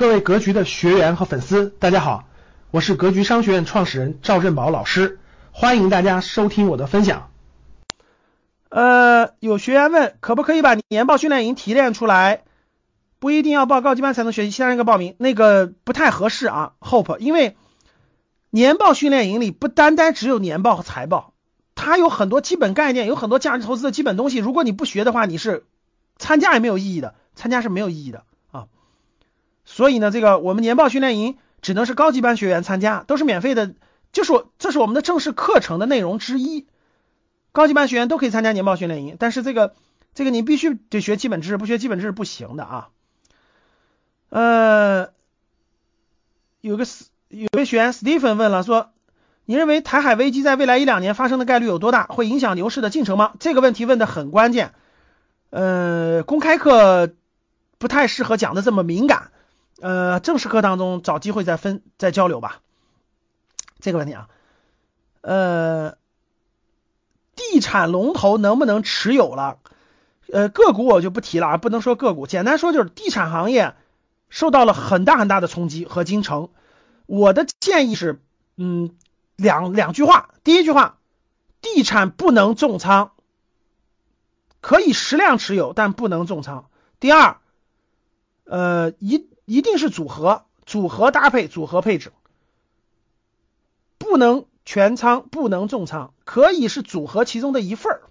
各位格局的学员和粉丝，大家好，我是格局商学院创始人赵振宝老师，欢迎大家收听我的分享。呃，有学员问，可不可以把年报训练营提炼出来？不一定要报高级班才能学习，其他人可报名，那个不太合适啊。Hope，因为年报训练营里不单单只有年报和财报，它有很多基本概念，有很多价值投资的基本东西。如果你不学的话，你是参加也没有意义的，参加是没有意义的。所以呢，这个我们年报训练营只能是高级班学员参加，都是免费的，就是我这是我们的正式课程的内容之一。高级班学员都可以参加年报训练营，但是这个这个你必须得学基本知识，不学基本知识不行的啊。呃，有个有位学员 Stephen 问了，说你认为台海危机在未来一两年发生的概率有多大？会影响牛市的进程吗？这个问题问的很关键。呃，公开课不太适合讲的这么敏感。呃，正式课当中找机会再分再交流吧。这个问题啊，呃，地产龙头能不能持有了？呃，个股我就不提了啊，不能说个股，简单说就是地产行业受到了很大很大的冲击和京城。我的建议是，嗯，两两句话。第一句话，地产不能重仓，可以适量持有，但不能重仓。第二，呃，一。一定是组合，组合搭配，组合配置，不能全仓，不能重仓，可以是组合其中的一份儿。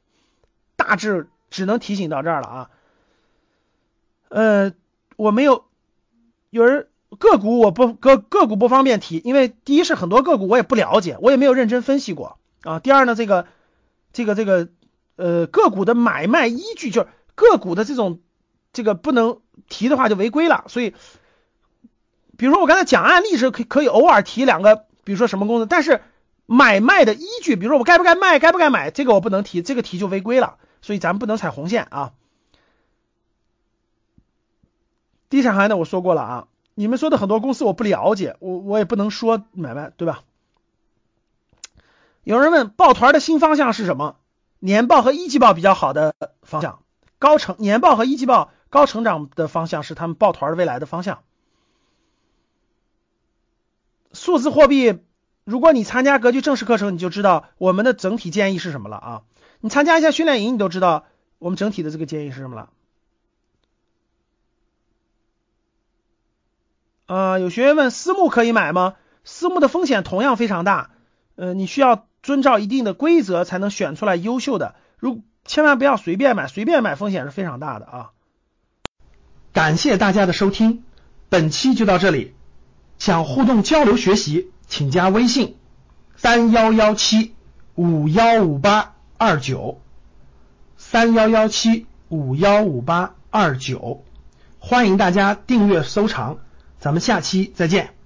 大致只能提醒到这儿了啊。呃，我没有，有人个股我不个个股不方便提，因为第一是很多个股我也不了解，我也没有认真分析过啊。第二呢，这个这个这个呃个股的买卖依据就是个股的这种这个不能提的话就违规了，所以。比如说我刚才讲案例是可可以偶尔提两个，比如说什么公司，但是买卖的依据，比如说我该不该卖，该不该买，这个我不能提，这个提就违规了，所以咱们不能踩红线啊。地产行业呢，我说过了啊，你们说的很多公司我不了解，我我也不能说买卖，对吧？有人问抱团的新方向是什么？年报和一季报比较好的方向，高成年报和一季报高成长的方向是他们抱团的未来的方向。数字货币，如果你参加格局正式课程，你就知道我们的整体建议是什么了啊！你参加一下训练营，你都知道我们整体的这个建议是什么了。啊，有学员问私募可以买吗？私募的风险同样非常大，呃，你需要遵照一定的规则才能选出来优秀的，如千万不要随便买，随便买风险是非常大的啊！感谢大家的收听，本期就到这里。想互动交流学习，请加微信三幺幺七五幺五八二九三幺幺七五幺五八二九，欢迎大家订阅收藏，咱们下期再见。